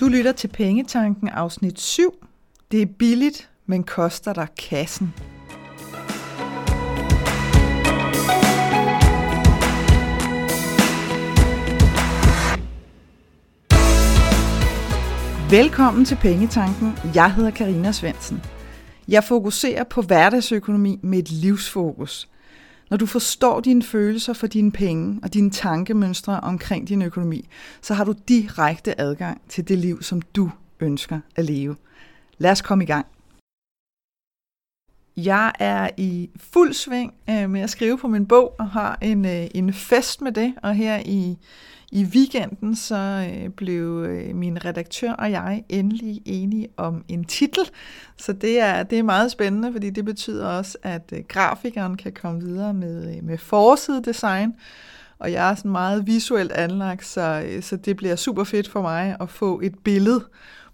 Du lytter til Pengetanken afsnit 7. Det er billigt, men koster dig kassen. Velkommen til Pengetanken. Jeg hedder Karina Svensen. Jeg fokuserer på hverdagsøkonomi med et livsfokus. Når du forstår dine følelser for dine penge og dine tankemønstre omkring din økonomi, så har du direkte adgang til det liv, som du ønsker at leve. Lad os komme i gang. Jeg er i fuld sving øh, med at skrive på min bog og har en, øh, en fest med det. Og her i, i weekenden så øh, blev øh, min redaktør og jeg endelig enige om en titel. Så det er, det er meget spændende, fordi det betyder også, at øh, grafikeren kan komme videre med, øh, med forsidedesign. Og jeg er sådan meget visuelt anlagt, så, så det bliver super fedt for mig at få et billede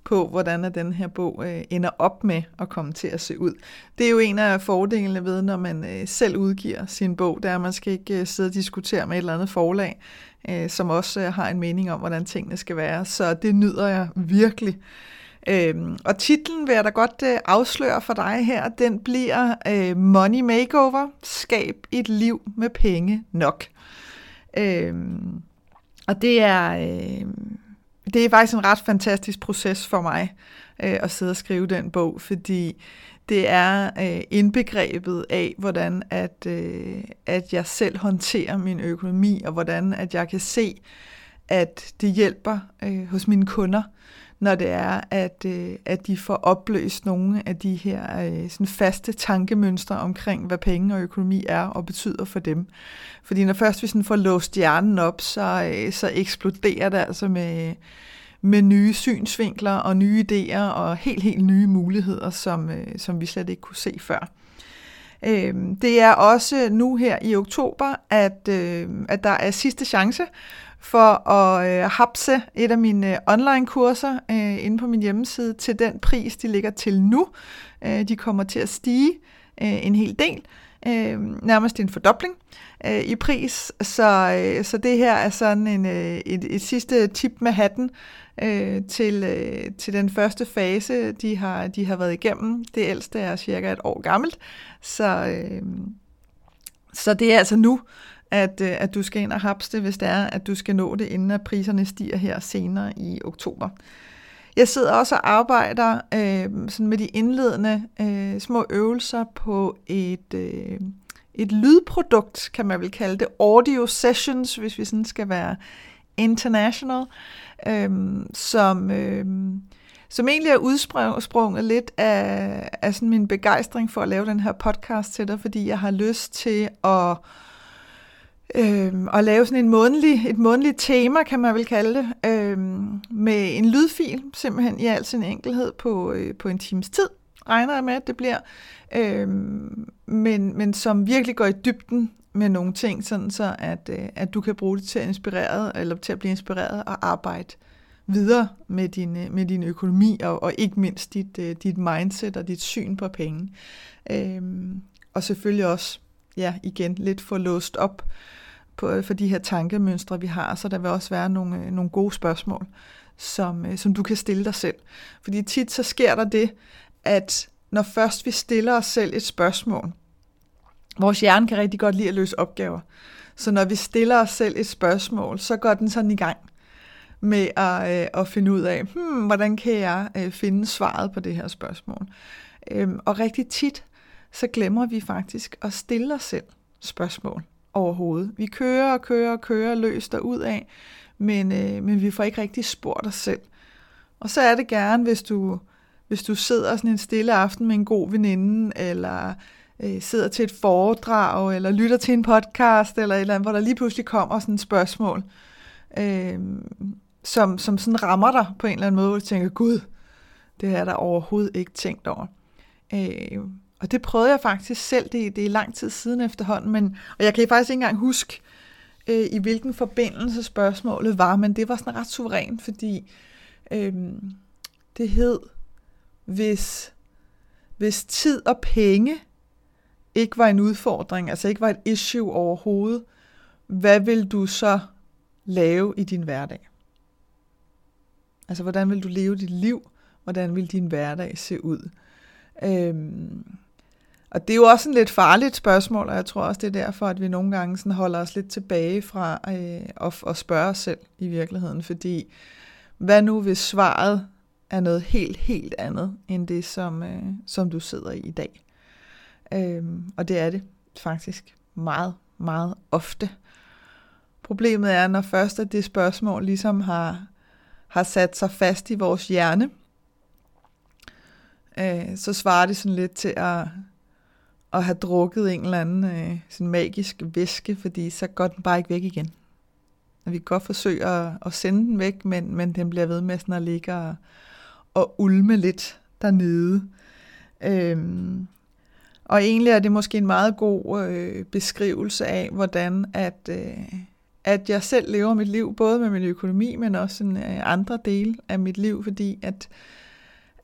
på, hvordan den her bog øh, ender op med at komme til at se ud. Det er jo en af fordelene ved, når man øh, selv udgiver sin bog, det er, at man skal ikke øh, sidde og diskutere med et eller andet forlag, øh, som også øh, har en mening om, hvordan tingene skal være. Så det nyder jeg virkelig. Øhm, og titlen vil jeg da godt øh, afsløre for dig her, den bliver øh, Money Makeover, skab et liv med penge nok. Øhm, og det er... Øh, det er faktisk en ret fantastisk proces for mig øh, at sidde og skrive den bog, fordi det er øh, indbegrebet af, hvordan at, øh, at jeg selv håndterer min økonomi, og hvordan at jeg kan se, at det hjælper øh, hos mine kunder, når det er, at, øh, at de får opløst nogle af de her øh, sådan faste tankemønstre omkring, hvad penge og økonomi er og betyder for dem. Fordi når først vi sådan får låst hjernen op, så, øh, så eksploderer det altså med, med nye synsvinkler og nye idéer og helt, helt nye muligheder, som, øh, som vi slet ikke kunne se før. Øh, det er også nu her i oktober, at, øh, at der er sidste chance for at øh, hapse et af mine øh, online-kurser øh, inde på min hjemmeside til den pris, de ligger til nu. Øh, de kommer til at stige øh, en hel del, øh, nærmest en fordobling øh, i pris. Så, øh, så det her er sådan en, øh, et, et sidste tip med hatten øh, til, øh, til den første fase, de har, de har været igennem. Det ældste er cirka et år gammelt, så, øh, så det er altså nu, at, øh, at du skal ind og hapse det, hvis det er, at du skal nå det, inden at priserne stiger her senere i oktober. Jeg sidder også og arbejder øh, sådan med de indledende øh, små øvelser på et, øh, et lydprodukt, kan man vel kalde det, audio sessions, hvis vi sådan skal være international, øh, som, øh, som egentlig er udsprunget lidt af, af sådan min begejstring for at lave den her podcast til dig, fordi jeg har lyst til at øh, og lave sådan en månedlig, et månedligt tema, kan man vel kalde det, øh, med en lydfil, simpelthen i al sin enkelhed på, øh, på en times tid, regner jeg med, at det bliver, øh, men, men som virkelig går i dybden med nogle ting, sådan så at, øh, at du kan bruge det til at inspirere, eller til at blive inspireret og arbejde videre med din, øh, med din økonomi, og, og ikke mindst dit, øh, dit mindset og dit syn på penge. Øh, og selvfølgelig også, ja, igen, lidt få låst op på, øh, for de her tankemønstre, vi har, så der vil også være nogle, øh, nogle gode spørgsmål, som, øh, som du kan stille dig selv. Fordi tit så sker der det, at når først vi stiller os selv et spørgsmål, vores hjerne kan rigtig godt lide at løse opgaver, så når vi stiller os selv et spørgsmål, så går den sådan i gang med at, øh, at finde ud af, hmm, hvordan kan jeg øh, finde svaret på det her spørgsmål. Øhm, og rigtig tit, så glemmer vi faktisk at stille os selv spørgsmål overhovedet. Vi kører og kører og kører løs ud af, men, øh, men vi får ikke rigtig spurgt os selv. Og så er det gerne, hvis du, hvis du sidder sådan en stille aften med en god veninde, eller øh, sidder til et foredrag, eller lytter til en podcast, eller et eller andet, hvor der lige pludselig kommer sådan et spørgsmål, øh, som, som sådan rammer dig på en eller anden måde, hvor du tænker, gud, det har jeg da overhovedet ikke tænkt over. Øh, og det prøvede jeg faktisk selv, det, det er lang tid siden efterhånden, men, og jeg kan faktisk ikke engang huske, øh, i hvilken forbindelse spørgsmålet var, men det var sådan ret suverænt, fordi øh, det hed, hvis, hvis tid og penge ikke var en udfordring, altså ikke var et issue overhovedet, hvad vil du så lave i din hverdag? Altså, hvordan vil du leve dit liv? Hvordan vil din hverdag se ud? Øhm, og det er jo også en lidt farligt spørgsmål, og jeg tror også, det er derfor, at vi nogle gange sådan holder os lidt tilbage fra øh, at, at spørge os selv i virkeligheden. Fordi hvad nu, hvis svaret er noget helt, helt andet, end det, som, øh, som du sidder i i dag? Øhm, og det er det faktisk meget, meget ofte. Problemet er, når først at det spørgsmål ligesom har, har sat sig fast i vores hjerne, øh, så svarer det sådan lidt til at, at have drukket en eller anden øh, sådan magisk væske, fordi så går den bare ikke væk igen. Og vi kan godt forsøge at, at sende den væk, men, men den bliver ved med sådan at ligge og, og ulme lidt dernede. Øhm, og egentlig er det måske en meget god øh, beskrivelse af, hvordan at, øh, at jeg selv lever mit liv, både med min økonomi, men også sådan, øh, andre dele af mit liv, fordi at,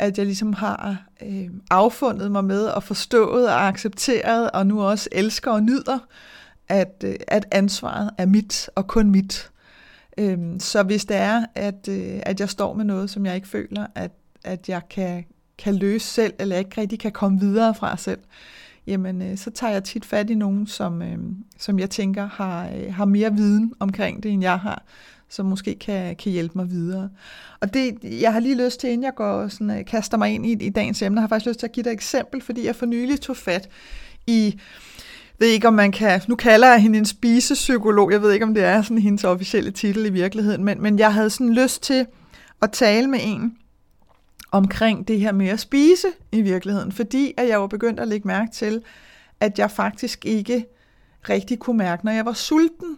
at jeg ligesom har øh, affundet mig med og forstået og accepteret, og nu også elsker og nyder, at, øh, at ansvaret er mit og kun mit. Øh, så hvis det er, at, øh, at jeg står med noget, som jeg ikke føler, at, at jeg kan, kan løse selv, eller ikke rigtig kan komme videre fra selv, jamen øh, så tager jeg tit fat i nogen, som, øh, som jeg tænker har, øh, har mere viden omkring det, end jeg har, som måske kan, kan hjælpe mig videre. Og det, jeg har lige lyst til, inden jeg går sådan, øh, kaster mig ind i, i dagens emne, har jeg faktisk lyst til at give dig et eksempel, fordi jeg for nylig tog fat i ved ikke, om man kan... Nu kalder jeg hende en spisepsykolog. Jeg ved ikke, om det er sådan hendes officielle titel i virkeligheden. Men, men jeg havde sådan lyst til at tale med en, omkring det her med at spise i virkeligheden, fordi at jeg var begyndt at lægge mærke til, at jeg faktisk ikke rigtig kunne mærke, når jeg var sulten,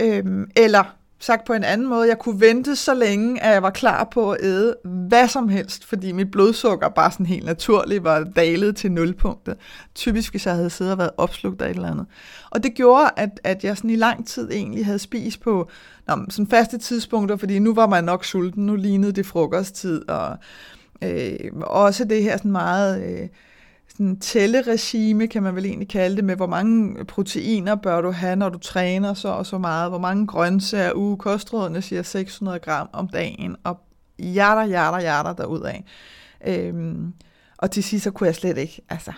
øhm, eller sagt på en anden måde, jeg kunne vente så længe, at jeg var klar på at æde hvad som helst, fordi mit blodsukker bare sådan helt naturligt var dalet til nulpunktet. Typisk hvis jeg havde siddet og været opslugt af et eller andet. Og det gjorde, at, at jeg sådan i lang tid egentlig havde spist på nå, sådan faste tidspunkter, fordi nu var man nok sulten, nu lignede det frokosttid, og øh, også det her sådan meget... Øh, sådan tælleregime, kan man vel egentlig kalde det, med hvor mange proteiner bør du have, når du træner så og så meget, hvor mange grøntsager, uge, kostrådene siger 600 gram om dagen, og hjerter, hjerter, hjerter derudad. Øhm, og til sidst så kunne jeg slet ikke, altså,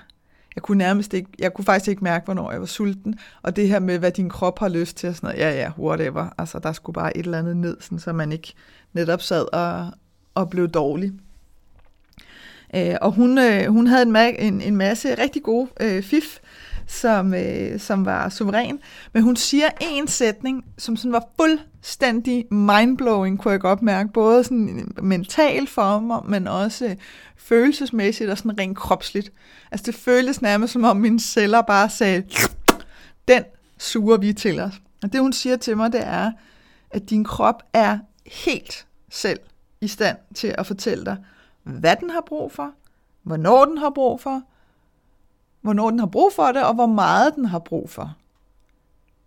jeg kunne nærmest ikke, jeg kunne faktisk ikke mærke, hvornår jeg var sulten, og det her med, hvad din krop har lyst til, og sådan noget, ja, ja, whatever, altså, der skulle bare et eller andet ned, sådan, så man ikke netop sad og, og blev dårlig. Øh, og hun, øh, hun havde en, en, en masse rigtig gode øh, fif, som, øh, som var suveræn. Men hun siger en sætning, som sådan var fuldstændig mindblowing, kunne jeg godt mærke. Både sådan øh, mentalt for mig, men også øh, følelsesmæssigt og sådan rent kropsligt. Altså det føltes nærmest som om mine celler bare sagde, den suger vi til os. Og det hun siger til mig, det er, at din krop er helt selv i stand til at fortælle dig, hvad den har brug for, hvornår den har brug for, hvornår den har brug for det, og hvor meget den har brug for.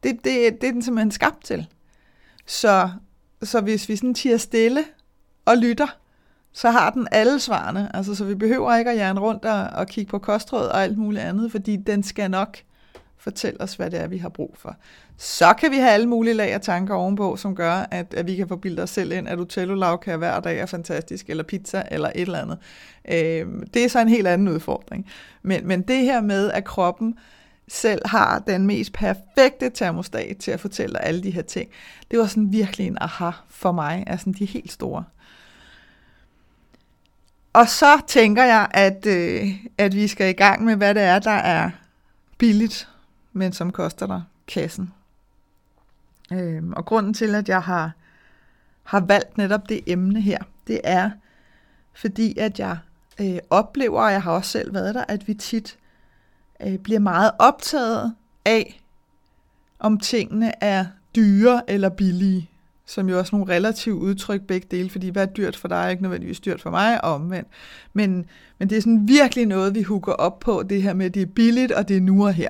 Det, det, det er den simpelthen skabt til. Så, så hvis vi sådan tiger stille og lytter, så har den alle svarene. Altså, så vi behøver ikke at jern rundt og, og kigge på kostråd og alt muligt andet, fordi den skal nok fortælle os, hvad det er, vi har brug for. Så kan vi have alle mulige lag af tanker ovenpå, som gør, at, at vi kan forbilde os selv ind, at Utello-lavkage hver dag er fantastisk, eller pizza, eller et eller andet. Øh, det er så en helt anden udfordring. Men, men det her med, at kroppen selv har den mest perfekte termostat til at fortælle alle de her ting, det var sådan virkelig en aha for mig, altså de helt store. Og så tænker jeg, at, øh, at vi skal i gang med, hvad det er, der er billigt, men som koster dig kassen. Øhm, og grunden til, at jeg har, har valgt netop det emne her, det er, fordi at jeg øh, oplever, og jeg har også selv været der, at vi tit øh, bliver meget optaget af, om tingene er dyre eller billige, som jo også nogle relativt udtryk begge dele, fordi hvad er dyrt for dig er ikke nødvendigvis dyrt for mig, og omvendt. Men, men det er sådan virkelig noget, vi hugger op på, det her med, at det er billigt, og det er nu og her.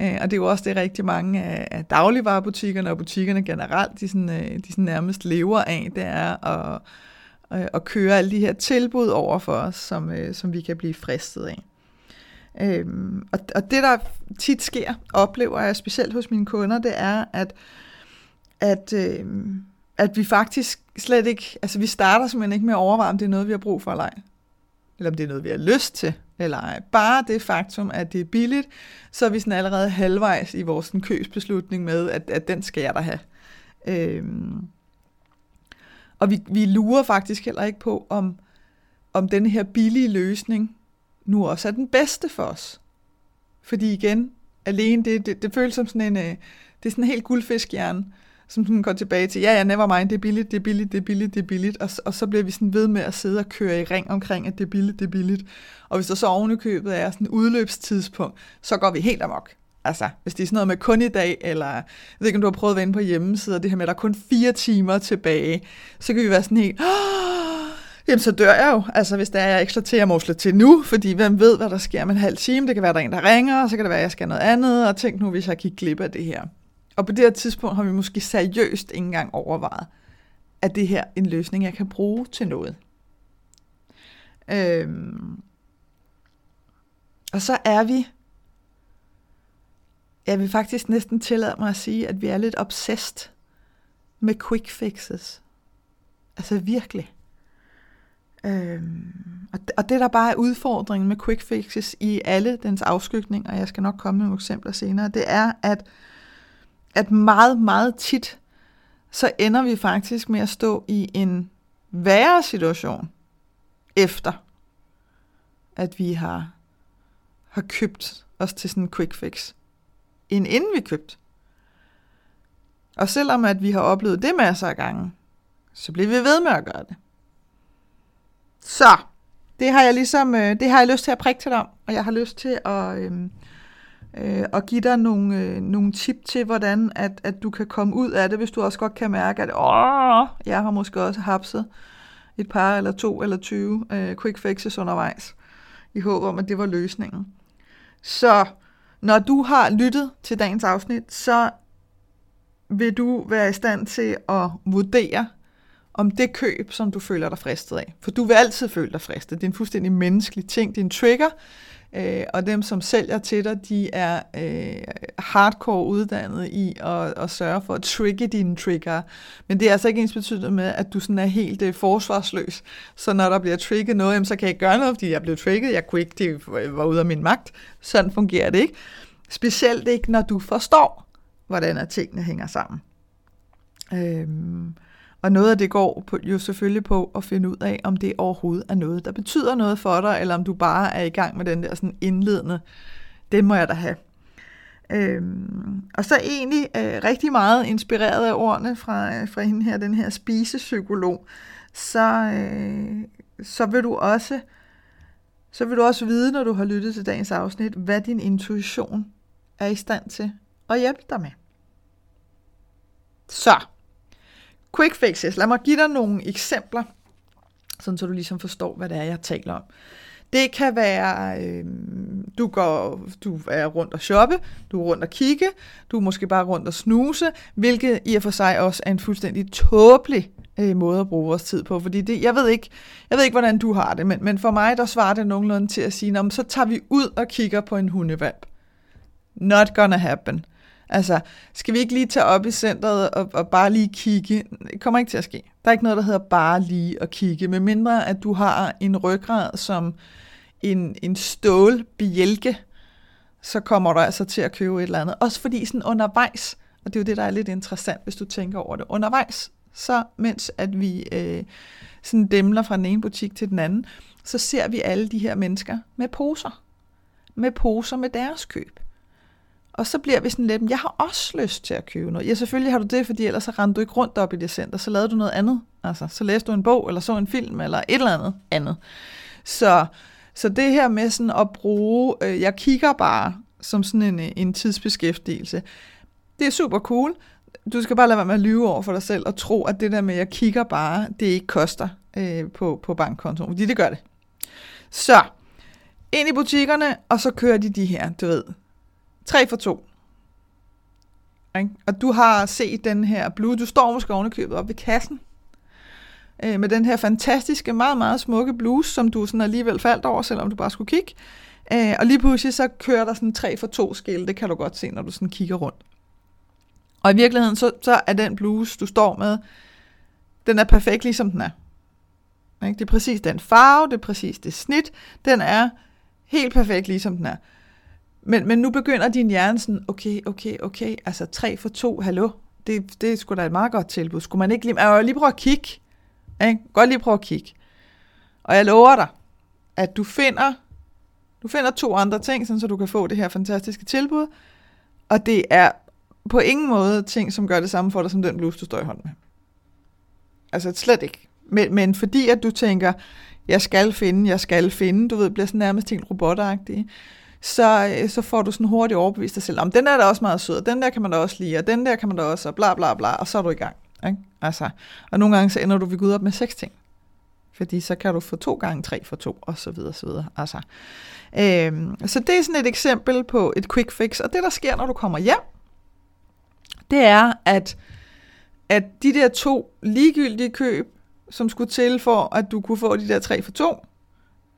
Øh, og det er jo også det, rigtig mange af dagligvarerbutikkerne og butikkerne generelt, de, sådan, øh, de sådan nærmest lever af, det er at, øh, at køre alle de her tilbud over for os, som, øh, som vi kan blive fristet af. Øhm, og, og det, der tit sker, oplever jeg specielt hos mine kunder, det er, at, at, øh, at vi faktisk slet ikke, altså vi starter simpelthen ikke med at overveje, om det er noget, vi har brug for eller ej. Eller om det er noget, vi har lyst til eller ej. Bare det faktum, at det er billigt, så er vi sådan allerede halvvejs i vores sådan, købsbeslutning med, at, at den skal jeg da have. Øhm. Og vi, vi lurer faktisk heller ikke på, om, om den her billige løsning nu også er den bedste for os. Fordi igen, alene det, det, det føles som sådan en, øh, det er sådan en helt guldfiskjern, som sådan går tilbage til, ja, ja, never mind, det er billigt, det er billigt, det er billigt, det er billigt, og, og så bliver vi sådan ved med at sidde og køre i ring omkring, at det er billigt, det er billigt. Og hvis der så ovenikøbet er sådan et udløbstidspunkt, så går vi helt amok. Altså, hvis det er sådan noget med kun i dag, eller jeg ved ikke, om du har prøvet at vende på hjemmesider, det her med, at der er kun fire timer tilbage, så kan vi være sådan helt, Jamen, så dør jeg jo. Altså, hvis der er, jeg ikke slår til, jeg må slå til nu, fordi hvem ved, hvad der sker med en halv time. Det kan være, der er en, der ringer, og så kan det være, at jeg skal noget andet, og tænk nu, hvis jeg gik glip af det her. Og på det her tidspunkt har vi måske seriøst ikke engang overvejet, at det her en løsning, jeg kan bruge til noget. Øhm. Og så er vi, jeg vil faktisk næsten tillade mig at sige, at vi er lidt obsessed med quick fixes. Altså virkelig. Øhm, og, det, og det der bare er udfordringen med quick fixes i alle dens afskygninger, og jeg skal nok komme med nogle eksempler senere, det er, at, at meget, meget tit, så ender vi faktisk med at stå i en værre situation, efter at vi har, har købt os til sådan en quick fix, end inden vi købte. Og selvom at vi har oplevet det masser af gange, så bliver vi ved med at gøre det. Så, det har jeg ligesom, øh, det har jeg lyst til at prikke til dig om, og jeg har lyst til at, øh, øh, og give dig nogle, øh, nogle tip til, hvordan at, at du kan komme ud af det, hvis du også godt kan mærke, at åh, jeg har måske også hapset et par eller to eller 20 øh, quick fixes undervejs, i håb om, at det var løsningen. Så når du har lyttet til dagens afsnit, så vil du være i stand til at vurdere, om det køb, som du føler dig fristet af. For du vil altid føle dig fristet. Det er en fuldstændig menneskelig ting. Det er en trigger. Øh, og dem, som sælger til dig, de er øh, hardcore uddannet i at, at sørge for at trigge dine trigger. Men det er altså ikke ens betydet med, at du sådan er helt øh, forsvarsløs. Så når der bliver trigget noget, jamen, så kan jeg ikke gøre noget, fordi jeg blev trigget. Jeg kunne ikke, det var ude af min magt. Sådan fungerer det ikke. Specielt ikke, når du forstår, hvordan at tingene hænger sammen. Øh, og noget af det går på, jo selvfølgelig på at finde ud af, om det overhovedet er noget, der betyder noget for dig, eller om du bare er i gang med den der sådan indledende, det må jeg da have. Øhm, og så egentlig øh, rigtig meget inspireret af ordene fra, fra hende her, den her spisepsykolog, så, øh, så vil du også så vil du også vide, når du har lyttet til dagens afsnit, hvad din intuition er i stand til at hjælpe dig med. Så, Quick fixes. Lad mig give dig nogle eksempler, sådan så du ligesom forstår, hvad det er, jeg taler om. Det kan være, øh, du går, du er rundt og shoppe, du er rundt og kigge, du er måske bare rundt og snuse, hvilket i og for sig også er en fuldstændig tåbelig øh, måde at bruge vores tid på, fordi det, jeg ved ikke, jeg ved ikke, hvordan du har det, men, men for mig, der svarer det nogenlunde til at sige, så tager vi ud og kigger på en hundevalp. Not gonna happen. Altså, skal vi ikke lige tage op i centret og, og bare lige kigge? Det kommer ikke til at ske. Der er ikke noget, der hedder bare lige at kigge, medmindre at du har en ryggrad som en, en stålbjælke, så kommer du altså til at købe et eller andet. Også fordi sådan undervejs, og det er jo det, der er lidt interessant, hvis du tænker over det, undervejs, så mens at vi øh, sådan dæmler fra den ene butik til den anden, så ser vi alle de her mennesker med poser. Med poser med deres køb. Og så bliver vi sådan lidt, jeg har også lyst til at købe noget. Ja, selvfølgelig har du det, fordi ellers så rendte du ikke rundt op i det center, så lavede du noget andet. Altså, så læste du en bog, eller så en film, eller et eller andet andet. Så, så det her med sådan at bruge, øh, jeg kigger bare som sådan en, øh, en tidsbeskæftigelse, det er super cool. Du skal bare lade være med at lyve over for dig selv og tro, at det der med, jeg kigger bare, det ikke koster øh, på, på bankkontoen, fordi det gør det. Så, ind i butikkerne, og så kører de de her, du ved, 3 for 2. Okay? Og du har set den her blue, du står måske ovenikøbet op ved kassen, øh, med den her fantastiske, meget, meget smukke bluse, som du sådan alligevel faldt over, selvom du bare skulle kigge. Øh, og lige pludselig så kører der sådan 3 for 2 skilte, det kan du godt se, når du sådan kigger rundt. Og i virkeligheden, så, så er den bluse, du står med, Den er perfekt, ligesom den er. Ikke? Det er præcis den farve, det er præcis det snit. Den er helt perfekt, ligesom den er. Men, men nu begynder din hjerne sådan, okay, okay, okay, altså 3 for 2, hallo, det, det er sgu da et meget godt tilbud. Skulle man ikke lige, jeg lige prøve at kigge? Ikke? Godt lige prøve at kigge. Og jeg lover dig, at du finder, du finder to andre ting, sådan, så du kan få det her fantastiske tilbud. Og det er på ingen måde ting, som gør det samme for dig, som den bluse, du står i hånden med. Altså slet ikke. Men, men fordi at du tænker, jeg skal finde, jeg skal finde, du ved, bliver sådan nærmest helt robotagtig, så, øh, så får du sådan hurtigt overbevist dig selv, om den der er da også meget sød, og den der kan man da også lide, og den der kan man da også, og bla bla bla, og så er du i gang. Ikke? Altså, og nogle gange så ender du ved Gud op med seks ting. Fordi så kan du få to gange tre for to, og så videre, så videre. Altså, øhm, så det er sådan et eksempel på et quick fix. Og det, der sker, når du kommer hjem, det er, at, at de der to ligegyldige køb, som skulle til for, at du kunne få de der tre for to,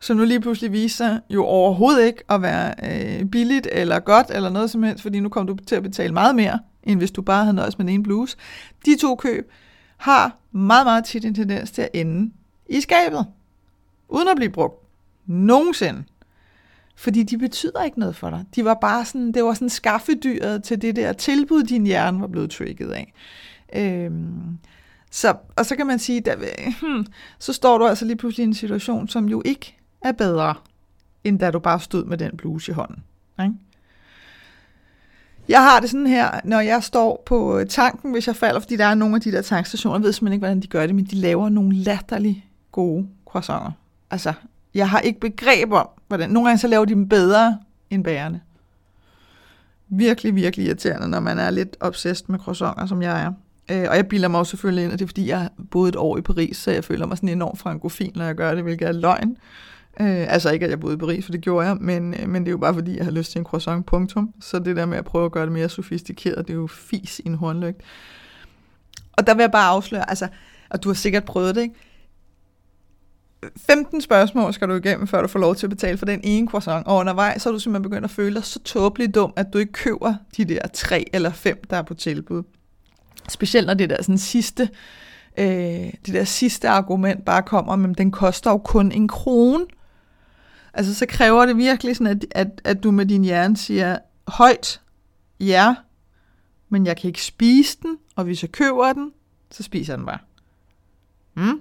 som nu lige pludselig viser jo overhovedet ikke at være øh, billigt eller godt eller noget som helst, fordi nu kommer du til at betale meget mere, end hvis du bare havde nøjes med en bluse. De to køb har meget, meget tit en tendens til at ende i skabet, uden at blive brugt. Nogensinde. Fordi de betyder ikke noget for dig. De var bare sådan, det var sådan skaffedyret til det der tilbud, din hjerne var blevet trigget af. Øhm, så, og så kan man sige, der, hmm, så står du altså lige pludselig i en situation, som jo ikke er bedre, end da du bare stod med den bluse i hånden. Ikke? Jeg har det sådan her, når jeg står på øh, tanken, hvis jeg falder, fordi der er nogle af de der tankstationer, jeg ved simpelthen ikke, hvordan de gør det, men de laver nogle latterlige gode croissanter. Altså, jeg har ikke begreb om, hvordan. Nogle gange så laver de dem bedre end bærende. Virkelig, virkelig irriterende, når man er lidt obsessed med croissanter, som jeg er. Øh, og jeg bilder mig også selvfølgelig ind, at det er, fordi jeg boede et år i Paris, så jeg føler mig sådan enormt frankofin, når jeg gør det, hvilket er løgn. Øh, Øh, altså ikke, at jeg boede i Paris, for det gjorde jeg, men, øh, men det er jo bare fordi, jeg har lyst til en croissant, punktum. Så det der med at prøve at gøre det mere sofistikeret, det er jo fis i en hornlygt. Og der vil jeg bare afsløre, altså, og du har sikkert prøvet det, ikke? 15 spørgsmål skal du igennem, før du får lov til at betale for den ene croissant. Og undervejs så er du simpelthen begyndt at føle dig så tåbelig dum, at du ikke køber de der tre eller fem, der er på tilbud. Specielt når det der sådan sidste, øh, det der sidste argument bare kommer, men den koster jo kun en krone. Altså så kræver det virkelig sådan, at, at, at du med din hjerne siger højt, ja, men jeg kan ikke spise den, og hvis jeg køber den, så spiser jeg den bare. Mm.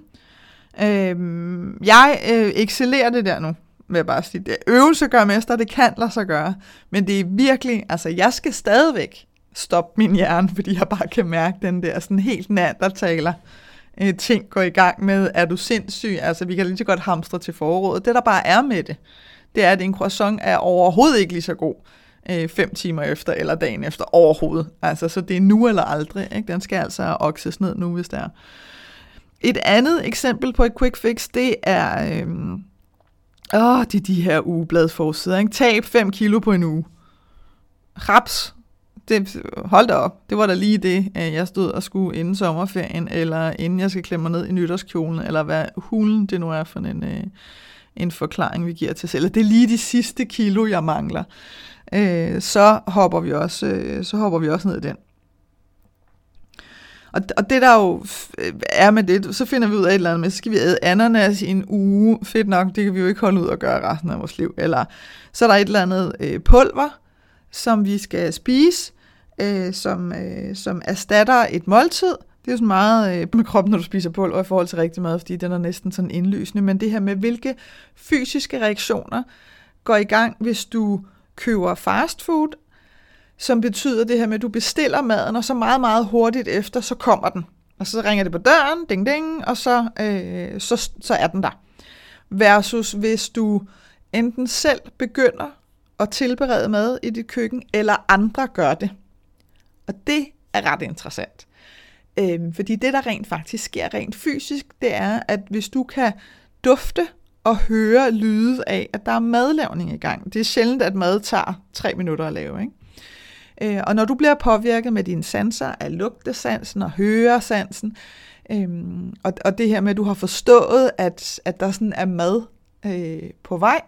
Øhm, jeg øh, excellerer det der nu, vil jeg bare sige. Det, øvelse gør mester, det kan lade sig gøre. Men det er virkelig, altså jeg skal stadigvæk stoppe min hjerne, fordi jeg bare kan mærke den der sådan helt taler øh, ting går i gang med, er du sindssyg? Altså vi kan lige så godt hamstre til foråret. Det der bare er med det, det er, at en croissant er overhovedet ikke lige så god øh, fem timer efter eller dagen efter overhovedet. Altså, så det er nu eller aldrig. Ikke? Den skal altså okses ned nu, hvis det er. Et andet eksempel på et quick fix, det er, øh, åh, de, de her ugebladsforsider. Ikke? Tab 5 kilo på en uge. Raps. Det, hold da op. Det var da lige det, jeg stod og skulle inden sommerferien, eller inden jeg skal klemme mig ned i nytårskjolen, eller hvad hulen det nu er for en, øh, en forklaring, vi giver til selv. Det er lige de sidste kilo, jeg mangler. Øh, så hopper vi også, øh, så hopper vi også ned i den. Og, og det der jo øh, er med det, så finder vi ud af et eller andet med, så skal vi æde ananas i en uge. Fedt nok, det kan vi jo ikke holde ud og gøre resten af vores liv. Eller så er der et eller andet øh, pulver, som vi skal spise, øh, som, øh, som erstatter et måltid. Det er jo sådan meget øh, med kroppen, når du spiser pulver i forhold til rigtig mad, fordi den er næsten sådan indlysende. Men det her med, hvilke fysiske reaktioner går i gang, hvis du køber fast food, som betyder det her med, at du bestiller maden, og så meget, meget hurtigt efter, så kommer den. Og så ringer det på døren, ding ding, og så, øh, så, så er den der. Versus hvis du enten selv begynder at tilberede mad i dit køkken, eller andre gør det. Og det er ret interessant. Øhm, fordi det, der rent faktisk sker rent fysisk, det er, at hvis du kan dufte og høre lyde af, at der er madlavning i gang. Det er sjældent, at mad tager tre minutter at lave. Ikke? Øh, og når du bliver påvirket med dine sanser af lugtesansen og høresansen, øhm, og, og det her med, at du har forstået, at, at der sådan er mad øh, på vej,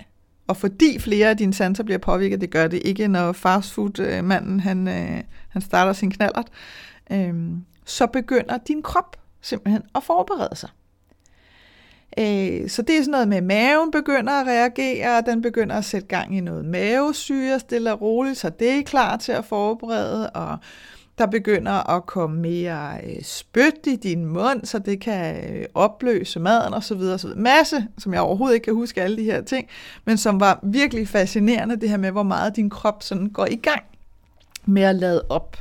og fordi flere af dine sanser bliver påvirket, det gør det ikke, når fastfood-manden han, øh, han starter sin knallert, øh, så begynder din krop simpelthen at forberede sig. Øh, så det er sådan noget med, at maven begynder at reagere, og den begynder at sætte gang i noget mavesyre stille og roligt, så det er klar til at forberede, og der begynder at komme mere øh, spyt i din mund, så det kan øh, opløse maden og så videre, så videre. Masse, som jeg overhovedet ikke kan huske alle de her ting, men som var virkelig fascinerende, det her med, hvor meget din krop sådan går i gang med at lade op.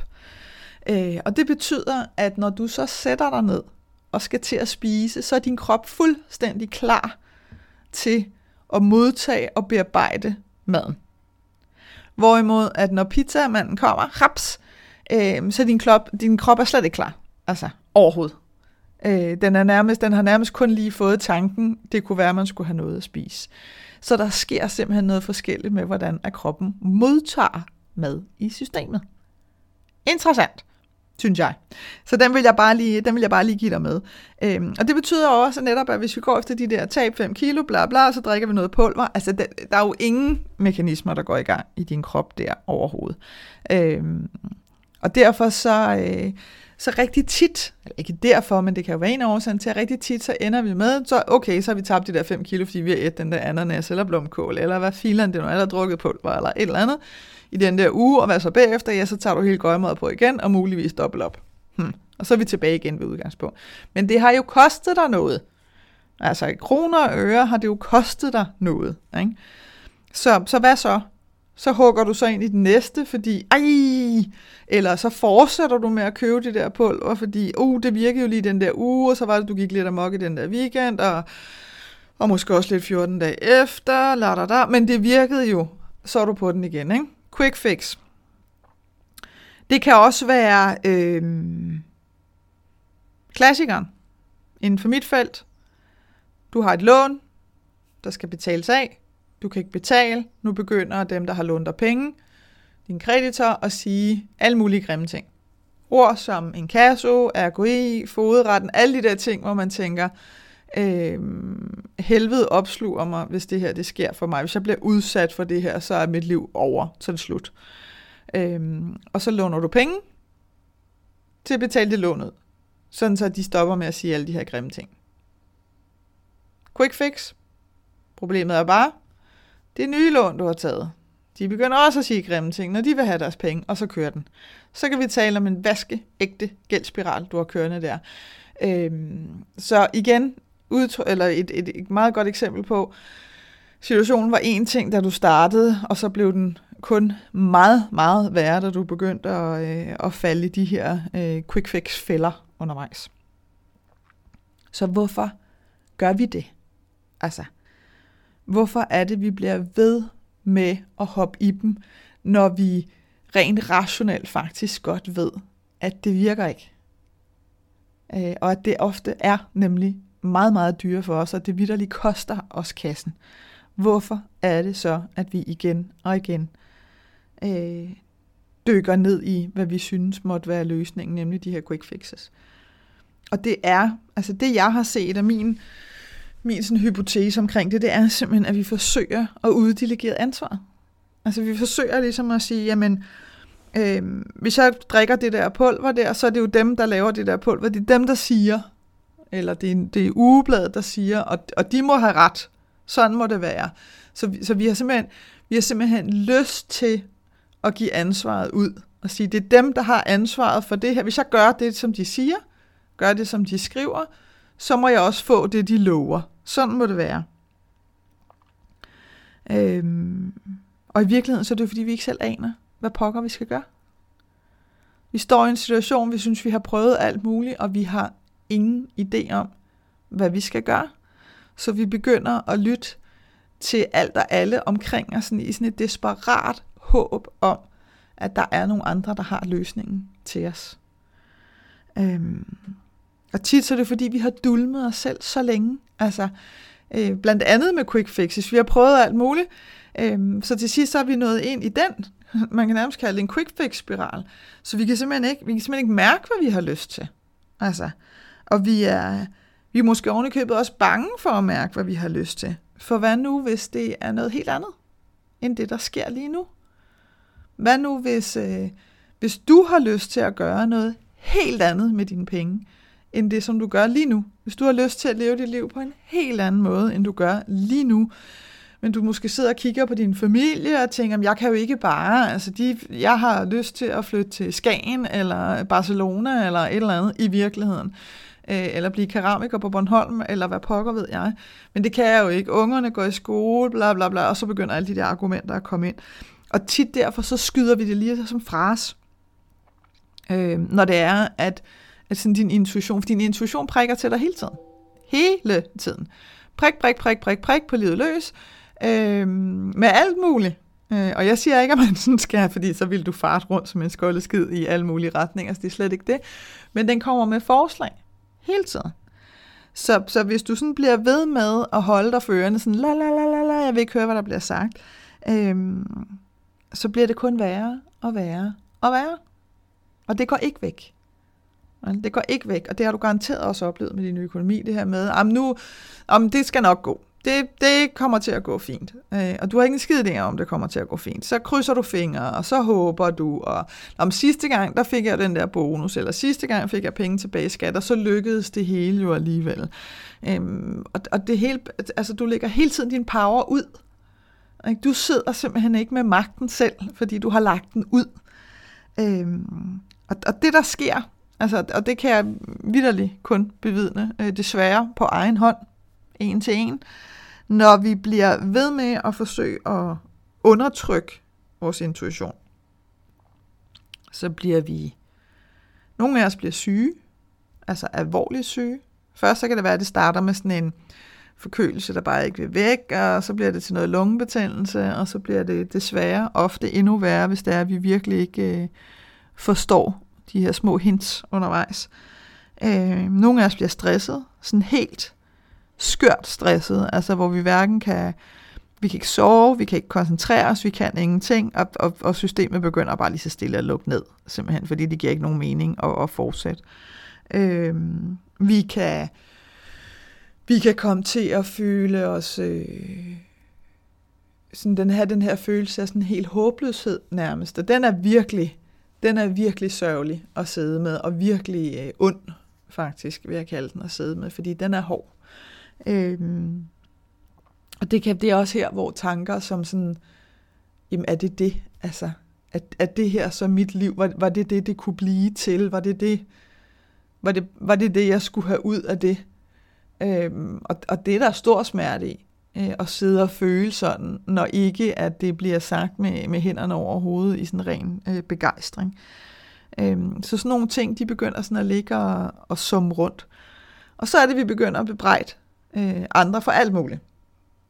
Øh, og det betyder, at når du så sætter dig ned og skal til at spise, så er din krop fuldstændig klar til at modtage og bearbejde maden. Hvorimod, at når pizzamanden kommer, raps, øh, så din krop, din krop er slet ikke klar. Altså, overhovedet. Øh, den, er nærmest, den har nærmest kun lige fået tanken, det kunne være, at man skulle have noget at spise. Så der sker simpelthen noget forskelligt med, hvordan at kroppen modtager mad i systemet. Interessant synes jeg. Så den vil jeg bare lige, den vil jeg bare lige give dig med. Øhm, og det betyder også netop, at hvis vi går efter de der tab 5 kilo, bla bla, så drikker vi noget pulver. Altså, der, der er jo ingen mekanismer, der går i gang i din krop der overhovedet. Øhm, og derfor så, øh, så rigtig tit, eller ikke derfor, men det kan jo være en af årsagen til, at rigtig tit, så ender vi med, så okay, så har vi tabt de der 5 kilo, fordi vi har et den der ananas eller blomkål, eller hvad filen det nu er, der drukket pulver, eller et eller andet i den der uge, og hvad så bagefter, ja, så tager du hele gøjmad på igen, og muligvis dobbelt op. Hmm. Og så er vi tilbage igen ved udgangspunkt. Men det har jo kostet dig noget. Altså i kroner og øre har det jo kostet dig noget. Ikke? Så, så hvad så? Så hugger du så ind i den næste, fordi, ej, eller så fortsætter du med at købe det der pulver, fordi, uh, det virkede jo lige den der uge, og så var det, du gik lidt amok i den der weekend, og, og måske også lidt 14 dage efter, la da da, men det virkede jo, så er du på den igen, ikke? Quick fix. Det kan også være øh, klassikeren inden for mit felt. Du har et lån, der skal betales af. Du kan ikke betale. Nu begynder dem, der har lånt dig penge, din kreditor, at sige alle mulige grimme ting. Ord som inkasso, RGI, fodretten, alle de der ting, hvor man tænker, øh, helvede opsluger mig, hvis det her det sker for mig. Hvis jeg bliver udsat for det her, så er mit liv over, så det slut. Øh, og så låner du penge til at betale det lånet, sådan så de stopper med at sige alle de her grimme ting. Quick fix. Problemet er bare, det er nye lån, du har taget. De begynder også at sige grimme ting, når de vil have deres penge, og så kører den. Så kan vi tale om en vaskeægte gældspiral, du har kørende der. Øhm, så igen, udtryk, eller et, et, et meget godt eksempel på, situationen var en ting, da du startede, og så blev den kun meget, meget værre, da du begyndte at, øh, at falde i de her øh, quick fix fælder undervejs. Så hvorfor gør vi det? Altså, hvorfor er det, vi bliver ved med at hoppe i dem, når vi rent rationelt faktisk godt ved, at det virker ikke? Øh, og at det ofte er nemlig meget, meget dyre for os, og det vidderligt koster os kassen. Hvorfor er det så, at vi igen og igen øh, dykker ned i, hvad vi synes måtte være løsningen, nemlig de her quick fixes? Og det er, altså det jeg har set af min, min sådan hypotese omkring det, det er simpelthen, at vi forsøger at uddelegere ansvar. Altså vi forsøger ligesom at sige, jamen, øh, hvis jeg drikker det der pulver der, så er det jo dem, der laver det der pulver. Det er dem, der siger, eller det er, det er ugebladet, der siger, og, og de må have ret. Sådan må det være. Så, så vi, har simpelthen, vi har simpelthen lyst til at give ansvaret ud, og sige, det er dem, der har ansvaret for det her. Hvis jeg gør det, som de siger, gør det, som de skriver, så må jeg også få det, de lover. Sådan må det være. Øhm, og i virkeligheden, så er det fordi, vi ikke selv aner, hvad pokker vi skal gøre. Vi står i en situation, vi synes, vi har prøvet alt muligt, og vi har ingen idé om, hvad vi skal gøre. Så vi begynder at lytte til alt og alle omkring os sådan i sådan et desperat håb om, at der er nogle andre, der har løsningen til os. Øhm, og tit så er det, fordi vi har dulmet os selv så længe. Altså, øh, blandt andet med quick fixes. Vi har prøvet alt muligt. Øh, så til sidst så er vi nået ind i den, man kan nærmest kalde det en quick fix spiral. Så vi kan simpelthen ikke, vi kan simpelthen ikke mærke, hvad vi har lyst til. Altså, og vi er, vi er måske ovenikøbet også bange for at mærke, hvad vi har lyst til. For hvad nu, hvis det er noget helt andet, end det, der sker lige nu? Hvad nu, hvis, øh, hvis du har lyst til at gøre noget helt andet med dine penge, end det, som du gør lige nu. Hvis du har lyst til at leve dit liv på en helt anden måde, end du gør lige nu, men du måske sidder og kigger på din familie og tænker, jeg kan jo ikke bare, altså de, jeg har lyst til at flytte til Skagen eller Barcelona eller et eller andet i virkeligheden, øh, eller blive keramiker på Bornholm, eller hvad pokker ved jeg. Men det kan jeg jo ikke. Ungerne går i skole, bla bla bla, og så begynder alle de der argumenter at komme ind. Og tit derfor, så skyder vi det lige som fras, øh, når det er, at, at sådan din intuition, for din intuition prikker til dig hele tiden. Hele tiden. Prik, prik, prik, prik, prik på livet løs, øh, med alt muligt. Øh, og jeg siger ikke, at man sådan skal, fordi så vil du fart rundt som en skoldeskid i alle mulige retninger, så det er slet ikke det. Men den kommer med forslag hele tiden. Så, så hvis du sådan bliver ved med at holde dig for ørerne, sådan la la la la la, jeg vil ikke høre, hvad der bliver sagt, øh, så bliver det kun værre og værre og værre. Og det går ikke væk. Det går ikke væk, og det har du garanteret også oplevet med din økonomi, det her med, om nu, om det skal nok gå. Det, det kommer til at gå fint. Øh, og du har ingen skid idé om, det kommer til at gå fint. Så krydser du fingre, og så håber du, og om sidste gang, der fik jeg den der bonus, eller sidste gang fik jeg penge tilbage i skat, og så lykkedes det hele jo alligevel. Øhm, og, og det hele, altså, du lægger hele tiden din power ud. Ikke? Du sidder simpelthen ikke med magten selv, fordi du har lagt den ud. Øhm, og, og det, der sker, altså, og det kan jeg vidderligt kun bevidne, øh, desværre på egen hånd, en til en, når vi bliver ved med at forsøge at undertrykke vores intuition, så bliver vi, nogle af os bliver syge, altså alvorligt syge. Først så kan det være, at det starter med sådan en forkølelse, der bare ikke vil væk, og så bliver det til noget lungebetændelse, og så bliver det desværre ofte endnu værre, hvis det er, at vi virkelig ikke øh, forstår de her små hints undervejs. Øh, nogle af os bliver stresset, sådan helt skørt stresset, altså hvor vi hverken kan, vi kan ikke sove, vi kan ikke koncentrere os, vi kan ingenting, og, og, og systemet begynder bare lige så stille at lukke ned, simpelthen, fordi det giver ikke nogen mening at, at fortsætte. Øh, vi kan vi kan komme til at føle os øh, sådan den her, den her følelse af sådan helt håbløshed nærmest, og den er virkelig den er virkelig sørgelig at sidde med, og virkelig øh, ond, faktisk, vil jeg kalde den at sidde med, fordi den er hård. Øhm, og det, kan, det er også her, hvor tanker som sådan, jamen er det det, altså, at, at det her så mit liv, var, var det det, det kunne blive til, var det det, var det, var det det, jeg skulle have ud af det? Øhm, og, og det er der stor smerte i øh, at sidde og føle sådan, når ikke at det bliver sagt med, med hænderne over hovedet i sådan ren øh, begejstring. Øhm, så sådan nogle ting, de begynder sådan at ligge og, og summe rundt. Og så er det, vi begynder at bebrejde øh, andre for alt muligt.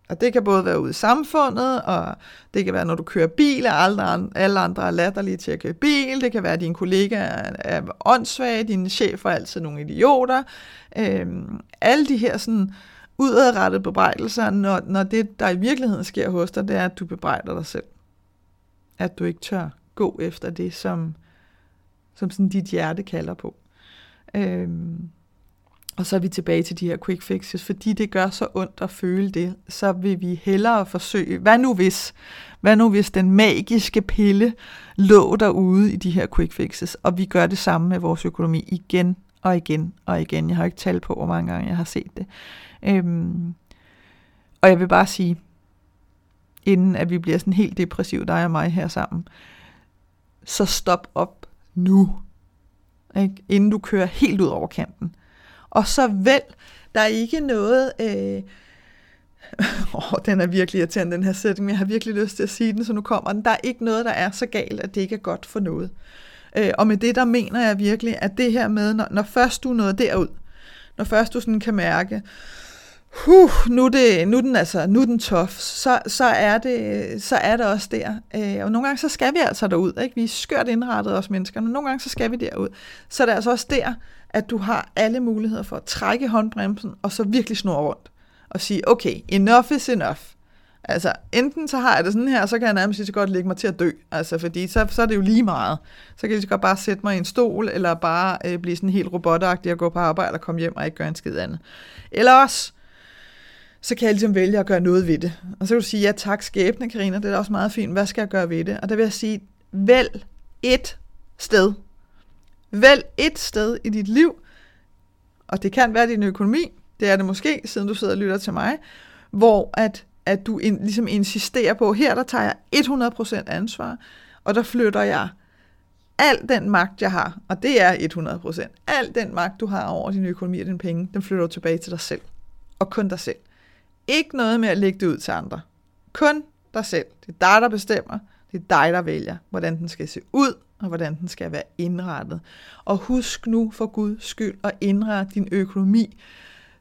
Og det kan både være ude i samfundet, og det kan være, når du kører bil, og alle, alle andre er latterlige til at køre bil. Det kan være, at dine kollegaer er åndssvage, dine chefer er altid nogle idioter. Øhm, alle de her sådan udadrettet bebrejdelser, når, når det, der i virkeligheden sker hos dig, det er, at du bebrejder dig selv. At du ikke tør gå efter det, som, som sådan dit hjerte kalder på. Øhm, og så er vi tilbage til de her quick fixes, fordi det gør så ondt at føle det, så vil vi hellere forsøge, hvad nu hvis, hvad nu hvis den magiske pille lå derude i de her quick fixes, og vi gør det samme med vores økonomi igen og igen og igen. Jeg har ikke talt på, hvor mange gange jeg har set det. Øhm, og jeg vil bare sige, inden at vi bliver sådan helt depressiv, dig og mig her sammen, så stop op nu, ikke? inden du kører helt ud over kanten. Og så vel, der er ikke noget... Øh, oh, den er virkelig irriterende, den her sætning, men jeg har virkelig lyst til at sige den, så nu kommer den. Der er ikke noget, der er så galt, at det ikke er godt for noget. Øh, og med det, der mener jeg virkelig, at det her med, når, når først du er nået derud, når først du sådan kan mærke, huh, nu er, det, nu er den altså, nu er den tof, så, så, er det, så er det også der. Øh, og nogle gange så skal vi altså derud, ikke? vi er skørt indrettet os mennesker, men nogle gange så skal vi derud. Så er det altså også der, at du har alle muligheder for at trække håndbremsen, og så virkelig snurre rundt, og sige, okay, enough is enough. Altså, enten så har jeg det sådan her, så kan jeg nærmest lige så godt lægge mig til at dø. Altså, fordi så, så er det jo lige meget. Så kan jeg lige så godt bare sætte mig i en stol, eller bare øh, blive sådan helt robotagtig og gå på arbejde og komme hjem og ikke gøre en skid andet. Eller også, så kan jeg ligesom vælge at gøre noget ved det. Og så kan du sige, ja tak skæbne, Karina, det er da også meget fint. Hvad skal jeg gøre ved det? Og der vil jeg sige, vælg et sted. Vælg et sted i dit liv, og det kan være din økonomi, det er det måske, siden du sidder og lytter til mig, hvor at, at du in, ligesom insisterer på, her der tager jeg 100% ansvar, og der flytter jeg al den magt, jeg har, og det er 100%, al den magt, du har over din økonomi og dine penge, den flytter du tilbage til dig selv. Og kun dig selv. Ikke noget med at lægge det ud til andre. Kun dig selv. Det er dig, der bestemmer. Det er dig, der vælger, hvordan den skal se ud, og hvordan den skal være indrettet. Og husk nu for Guds skyld at indrette din økonomi,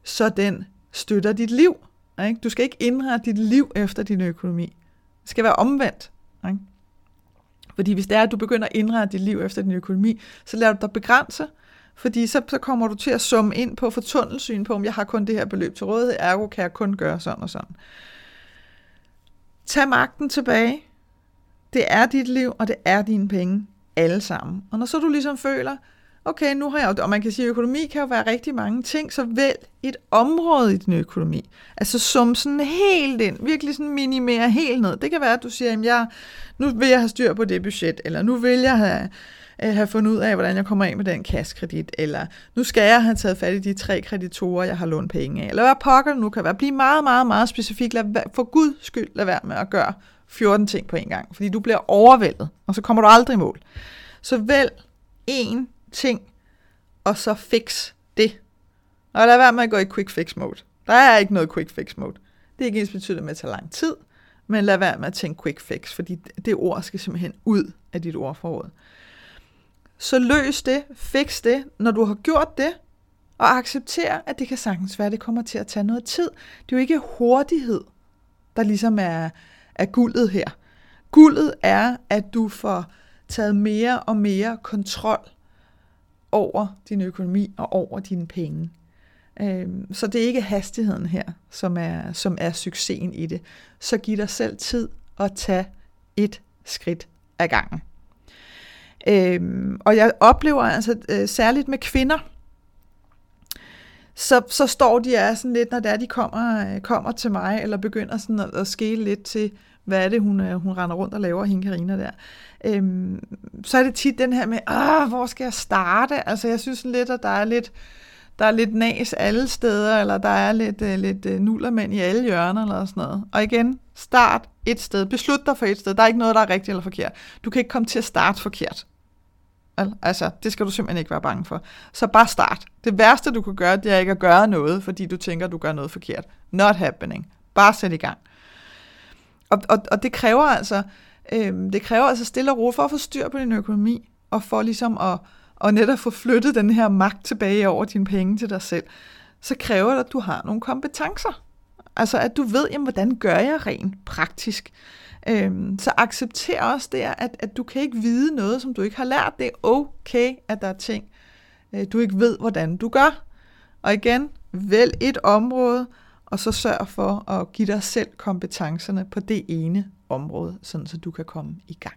så den støtter dit liv. Ikke? Du skal ikke indrette dit liv efter din økonomi. Det skal være omvendt. Ikke? Fordi hvis det er, at du begynder at indrette dit liv efter din økonomi, så lader du dig begrænse, fordi så, så kommer du til at summe ind på, for tunnelsyn på, om jeg har kun det her beløb til rådighed, ergo kan jeg kun gøre sådan og sådan. Tag magten tilbage. Det er dit liv, og det er dine penge alle sammen. Og når så du ligesom føler, okay, nu har jeg, og man kan sige, at økonomi kan jo være rigtig mange ting, så vælg et område i din økonomi. Altså sum sådan helt ind, virkelig sådan minimere helt ned. Det kan være, at du siger, at jeg, nu vil jeg have styr på det budget, eller nu vil jeg have, øh, have fundet ud af, hvordan jeg kommer af med den kaskredit, eller nu skal jeg have taget fat i de tre kreditorer, jeg har lånt penge af, eller hvad pokker nu kan være. Bliv meget, meget, meget specifik. Lad, for Guds skyld lad være med at gøre 14 ting på en gang, fordi du bliver overvældet, og så kommer du aldrig i mål. Så vælg én ting, og så fix det. Og lad være med at gå i quick fix mode. Der er ikke noget quick fix mode. Det er ikke ens betydet med at tage lang tid, men lad være med at tænke quick fix, fordi det ord skal simpelthen ud af dit ordforråd. Så løs det, fix det, når du har gjort det, og accepter, at det kan sagtens være, at det kommer til at tage noget tid. Det er jo ikke hurtighed, der ligesom er, er guldet her. Guldet er, at du får taget mere og mere kontrol over din økonomi og over dine penge. Øhm, så det er ikke hastigheden her, som er, som er succesen i det. Så giv dig selv tid at tage et skridt ad gangen. Øhm, og jeg oplever altså øh, særligt med kvinder, så, så står de er sådan lidt, når det er, de kommer, øh, kommer til mig, eller begynder sådan at, at skele lidt til, hvad er det, hun, øh, hun render rundt og laver, hende Karina der. Øhm, så er det tit den her med, Åh, hvor skal jeg starte? Altså jeg synes lidt, at der er lidt, der er lidt nas alle steder, eller der er lidt, øh, lidt øh, nullermænd i alle hjørner, eller sådan noget. Og igen, start et sted. Beslut dig for et sted. Der er ikke noget, der er rigtigt eller forkert. Du kan ikke komme til at starte forkert. Altså, det skal du simpelthen ikke være bange for. Så bare start. Det værste, du kan gøre, det er ikke at gøre noget, fordi du tænker, du gør noget forkert. Not happening. Bare sæt i gang. Og, og, og det kræver altså, øh, det kræver altså stille og ro for at få styr på din økonomi, og for ligesom at, og netop få flyttet den her magt tilbage over dine penge til dig selv, så kræver det, at du har nogle kompetencer. Altså at du ved, jamen, hvordan gør jeg rent praktisk. Øhm, så accepter også det, at, at du kan ikke vide noget, som du ikke har lært. Det er okay, at der er ting, øh, du ikke ved, hvordan du gør. Og igen, vælg et område, og så sørg for at give dig selv kompetencerne på det ene område, sådan så du kan komme i gang.